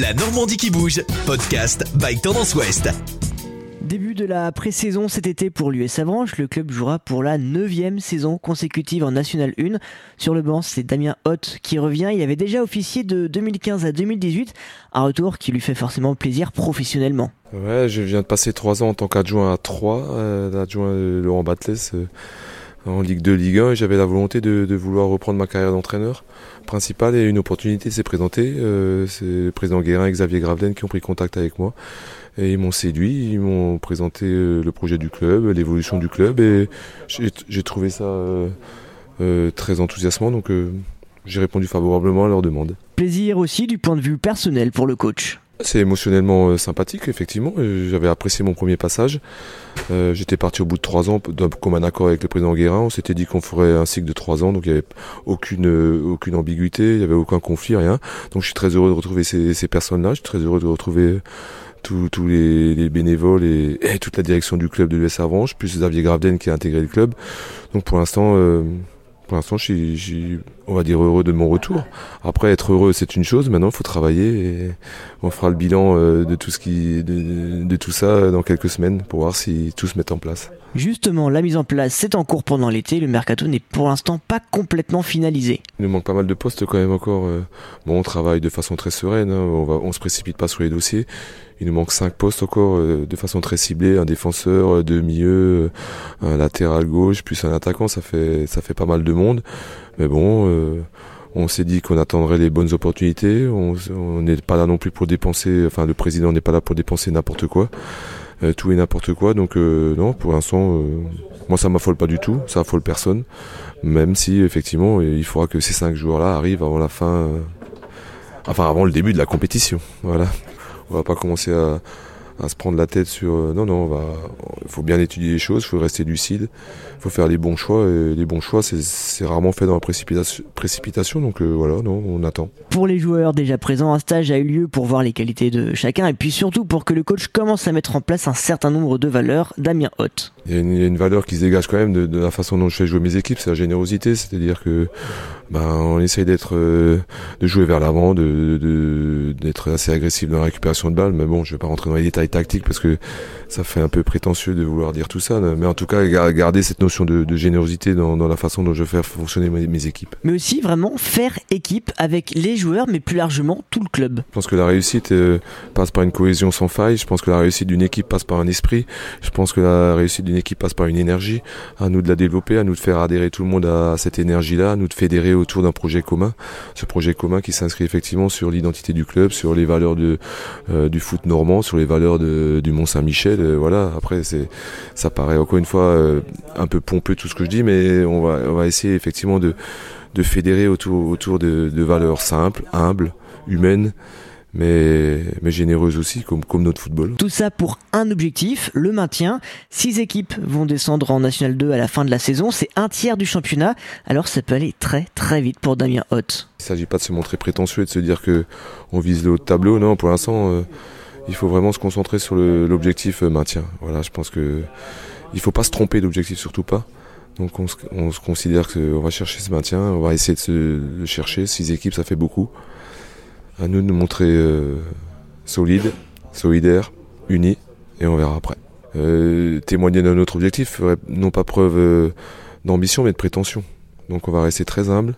La Normandie qui bouge, podcast by Tendance Ouest. Début de la pré-saison cet été pour l'US Avranches, le club jouera pour la neuvième saison consécutive en National 1. Sur le banc, c'est Damien Hoth qui revient. Il avait déjà officié de 2015 à 2018, un retour qui lui fait forcément plaisir professionnellement. Ouais, je viens de passer trois ans en tant qu'adjoint à 3, euh, adjoint Laurent Batles. Euh, en Ligue 2, Ligue 1 et j'avais la volonté de, vouloir reprendre ma carrière d'entraîneur principal et une opportunité s'est présentée. Euh, c'est président Guérin et Xavier Gravelaine qui ont pris contact avec moi et ils m'ont séduit, ils m'ont présenté euh, le projet du club, l'évolution du club et j'ai trouvé ça euh, très enthousiasmant donc j'ai répondu favorablement à leur demande. Plaisir aussi du point de vue personnel pour le coach. C'est émotionnellement euh, sympathique, effectivement. J'avais apprécié mon premier passage. Euh, j'étais parti au bout de trois ans, comme un accord avec le président Guérin. On s'était dit qu'on ferait un cycle de trois ans, donc il n'y avait aucune, euh, aucune ambiguïté, il n'y avait aucun conflit, rien. Donc je suis très heureux de retrouver ces, personnes-là. Je suis très heureux de retrouver tous les, bénévoles et, toute la direction du club de l'US Avranches, plus Xavier Gravden qui a intégré le club. Donc pour l'instant, pour l'instant, je suis, on va dire, heureux de mon retour. Après, être heureux, c'est une chose. Maintenant, il faut travailler et on fera le bilan euh, de tout ce qui, de, tout ça dans quelques semaines pour voir si tout se met en place. Justement, la mise en place, c'est en cours pendant l'été. Le mercato n'est pour l'instant pas complètement finalisé. Il nous manque pas mal de postes quand même encore. Euh. Bon, on travaille de façon très sereine. Hein. On on se précipite pas sur les dossiers. Il nous manque cinq postes encore euh, de façon très ciblée, un défenseur, euh, deux milieux, euh, un latéral gauche, plus un attaquant, ça fait ça fait pas mal de monde. Mais bon, on s'est dit qu'on attendrait les bonnes opportunités. On n'est pas là non plus pour dépenser. Enfin, le président n'est pas là pour dépenser n'importe quoi, tout et n'importe quoi. Donc non, pour l'instant, moi ça m'affole pas du tout, ça affole personne. Même si effectivement, il faudra que ces cinq joueurs-là arrivent avant la fin. Enfin, avant le début de la compétition. Voilà. On va pas commencer à, se prendre la tête sur. Euh, non, non, il faut bien étudier les choses, il faut rester lucide, il faut faire les bons choix. Et les bons choix, c'est rarement fait dans la précipitation, précipitation donc euh, voilà, non, on attend. Pour les joueurs déjà présents, un stage a eu lieu pour voir les qualités de chacun et puis surtout pour que le coach commence à mettre en place un certain nombre de valeurs. Damien Hoth. Il y, a une, valeur qui se dégage quand même de, la façon dont je fais jouer mes équipes, c'est la générosité, c'est-à-dire que ben, on essaye d'être, euh, de jouer vers l'avant, de, d'être assez agressif dans la récupération de balles. Mais bon, je vais pas rentrer dans les détails tactiques parce que ça fait un peu prétentieux de vouloir dire tout ça. Mais en tout cas, garder cette notion de, générosité dans, la façon dont je fais fonctionner mes, équipes. Mais aussi vraiment faire équipe avec les joueurs, mais plus largement tout le club. Je pense que la réussite euh, passe par une cohésion sans faille. Je pense que la réussite d'une équipe passe par un esprit. Je pense que la réussite d'une équipe passe par une énergie. À nous de la développer, à nous de faire adhérer tout le monde à cette énergie-là, à nous de fédérer autour d'un projet commun. Ce projet commun qui s'inscrit effectivement sur l'identité du club, sur les valeurs de, euh, du foot normand, sur les valeurs de, du Mont Saint-Michel. Euh, voilà. Après, c'est, ça paraît encore une fois un peu pompeux tout ce que je dis, mais on va, on va essayer effectivement de, de fédérer autour, autour de valeurs simples, humbles, humaines mais, mais généreuse aussi, comme, comme notre football. Tout ça pour un objectif, le maintien. Six équipes vont descendre en National 2 à la fin de la saison, c'est un tiers du championnat, alors ça peut aller très très vite pour Damien Hoth. Il ne s'agit pas de se montrer prétentieux et de se dire que on vise le haut de tableau, non, pour l'instant, euh, il faut vraiment se concentrer sur l'objectif euh, maintien. Voilà, je pense que il faut pas se tromper d'objectif, surtout pas. Donc on se, on se considère qu'on va chercher ce maintien, on va essayer de se le chercher. Six équipes, ça fait beaucoup à nous de nous montrer euh, solides, solidaires, unis, et on verra après. Euh, témoigner de notre objectif ferait non pas preuve euh, d'ambition, mais de prétention. Donc on va rester très humble,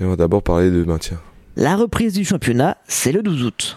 et on va d'abord parler de maintien. La reprise du championnat, c'est le 12 août.